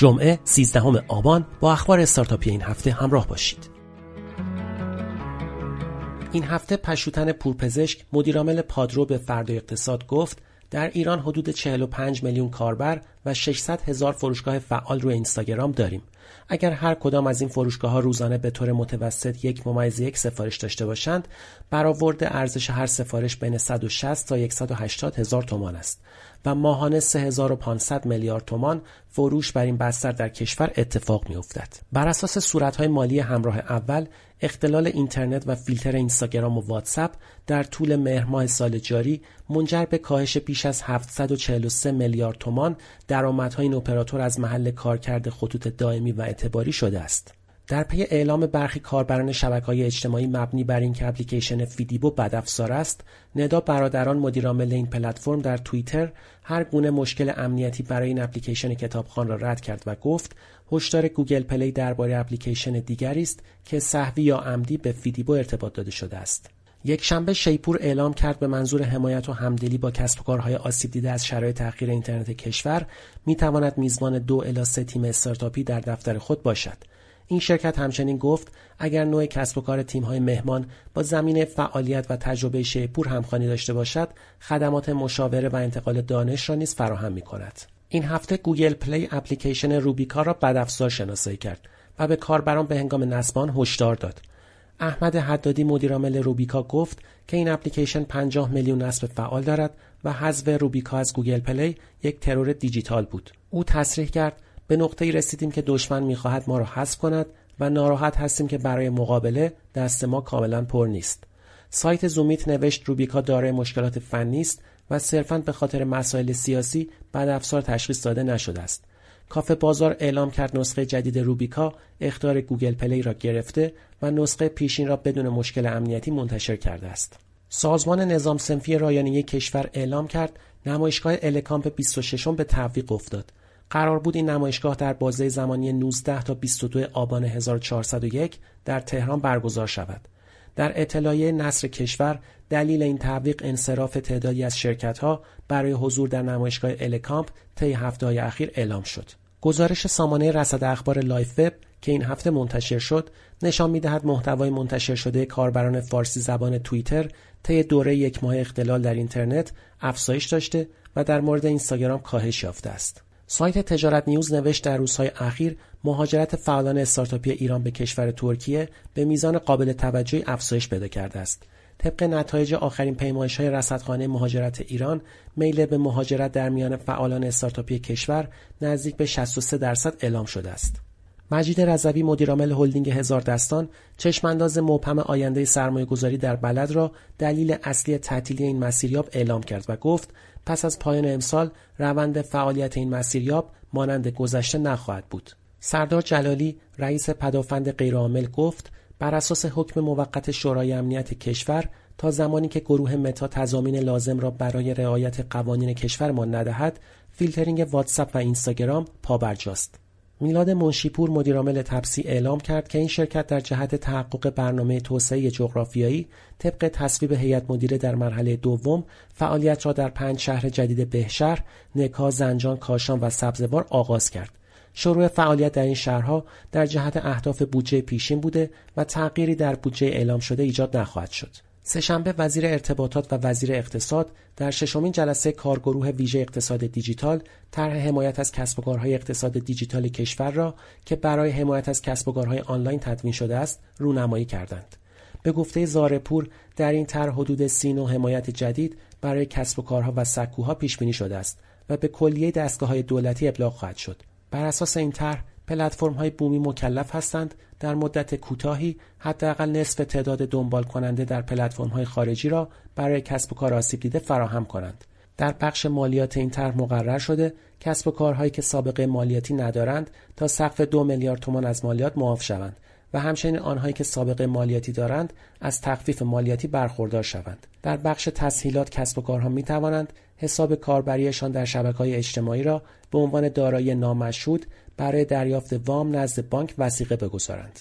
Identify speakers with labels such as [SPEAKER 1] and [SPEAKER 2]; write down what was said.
[SPEAKER 1] جمعه 13 آبان با اخبار استارتاپی این هفته همراه باشید. این هفته پشوتن پورپزشک مدیرعامل پادرو به فرد اقتصاد گفت در ایران حدود 45 میلیون کاربر و 600 هزار فروشگاه فعال روی اینستاگرام داریم. اگر هر کدام از این فروشگاه ها روزانه به طور متوسط یک ممیز یک سفارش داشته باشند، برآورد ارزش هر سفارش بین 160 تا 180 هزار تومان است و ماهانه 3500 میلیارد تومان فروش بر این بستر در کشور اتفاق میافتد. بر اساس صورتهای مالی همراه اول اختلال اینترنت و فیلتر اینستاگرام و واتساپ در طول مهر ماه سال جاری منجر به کاهش بیش از 743 میلیارد تومان درآمدهای این اپراتور از محل کارکرد خطوط دائمی و اعتباری شده است. در پی اعلام برخی کاربران های اجتماعی مبنی بر اینکه اپلیکیشن فیدیبو بدافزار است ندا برادران مدیرعامل این پلتفرم در توییتر هر گونه مشکل امنیتی برای این اپلیکیشن کتابخوان را رد کرد و گفت هشدار گوگل پلی درباره اپلیکیشن دیگری است که سهوی یا عمدی به فیدیبو ارتباط داده شده است یک شنبه شیپور اعلام کرد به منظور حمایت و همدلی با کسب و کارهای آسیب دیده از شرایط اخیر اینترنت کشور می تواند میزبان دو الی سه تیم استارتاپی در دفتر خود باشد. این شرکت همچنین گفت اگر نوع کسب و کار تیم‌های مهمان با زمین فعالیت و تجربه شیپور همخوانی داشته باشد خدمات مشاوره و انتقال دانش را نیز فراهم می‌کند. این هفته گوگل پلی اپلیکیشن روبیکا را بدافزار شناسایی کرد و به کاربران به هنگام نصب آن هشدار داد. احمد حدادی مدیرعامل روبیکا گفت که این اپلیکیشن 50 میلیون نصب فعال دارد و حذف روبیکا از گوگل پلی یک ترور دیجیتال بود او تصریح کرد به نقطه رسیدیم که دشمن می‌خواهد ما را حذف کند و ناراحت هستیم که برای مقابله دست ما کاملا پر نیست. سایت زومیت نوشت روبیکا دارای مشکلات فنی است و صرفا به خاطر مسائل سیاسی بدافزار تشخیص داده نشده است. کافه بازار اعلام کرد نسخه جدید روبیکا اخطار گوگل پلی را گرفته و نسخه پیشین را بدون مشکل امنیتی منتشر کرده است. سازمان نظام صنفی رایانه کشور اعلام کرد نمایشگاه الکامپ 26 به تعویق افتاد. قرار بود این نمایشگاه در بازه زمانی 19 تا 22 آبان 1401 در تهران برگزار شود. در اطلاعیه نصر کشور دلیل این تعویق انصراف تعدادی از شرکتها برای حضور در نمایشگاه الکامپ طی هفته اخیر اعلام شد. گزارش سامانه رصد اخبار لایف وب که این هفته منتشر شد نشان می‌دهد محتوای منتشر شده کاربران فارسی زبان توییتر طی دوره یک ماه اختلال در اینترنت افزایش داشته و در مورد اینستاگرام کاهش یافته است. سایت تجارت نیوز نوشت در روزهای اخیر مهاجرت فعالان استارتاپی ایران به کشور ترکیه به میزان قابل توجهی افزایش پیدا کرده است. طبق نتایج آخرین پیمایش های رصدخانه مهاجرت ایران میل به مهاجرت در میان فعالان استارتاپی کشور نزدیک به 63 درصد اعلام شده است. مجید رضوی مدیرعامل هلدینگ هزار دستان چشمانداز مبهم آینده سرمایه گذاری در بلد را دلیل اصلی تعطیلی این مسیریاب اعلام کرد و گفت پس از پایان امسال روند فعالیت این مسیریاب مانند گذشته نخواهد بود. سردار جلالی رئیس پدافند غیرعامل گفت بر اساس حکم موقت شورای امنیت کشور تا زمانی که گروه متا تضامین لازم را برای رعایت قوانین کشورمان ندهد فیلترینگ واتساپ و اینستاگرام پابرجاست میلاد منشیپور مدیرعامل تپسی اعلام کرد که این شرکت در جهت تحقق برنامه توسعه جغرافیایی طبق تصویب هیئت مدیره در مرحله دوم فعالیت را در پنج شهر جدید بهشهر، نکا، زنجان، کاشان و سبزوار آغاز کرد. شروع فعالیت در این شهرها در جهت اهداف بودجه پیشین بوده و تغییری در بودجه اعلام شده ایجاد نخواهد شد. سهشنبه وزیر ارتباطات و وزیر اقتصاد در ششمین جلسه کارگروه ویژه اقتصاد دیجیتال طرح حمایت از کسب و کارهای اقتصاد دیجیتال کشور را که برای حمایت از کسب و کارهای آنلاین تدوین شده است رونمایی کردند. به گفته زارپور در این طرح حدود سی نوع حمایت جدید برای کسب و کارها و سکوها پیش بینی شده است و به کلیه دستگاه های دولتی ابلاغ خواهد شد. بر اساس این طرح پلتفرم های بومی مکلف هستند در مدت کوتاهی حداقل نصف تعداد دنبال کننده در پلتفرم های خارجی را برای کسب و کار آسیب دیده فراهم کنند. در بخش مالیات این طرح مقرر شده کسب و کارهایی که سابقه مالیاتی ندارند تا سقف دو میلیارد تومان از مالیات معاف شوند و همچنین آنهایی که سابقه مالیاتی دارند از تخفیف مالیاتی برخوردار شوند. در بخش تسهیلات کسب و کارها می توانند حساب کاربریشان در شبکه های اجتماعی را به عنوان دارایی نامشهود برای دریافت وام نزد بانک وسیقه بگذارند.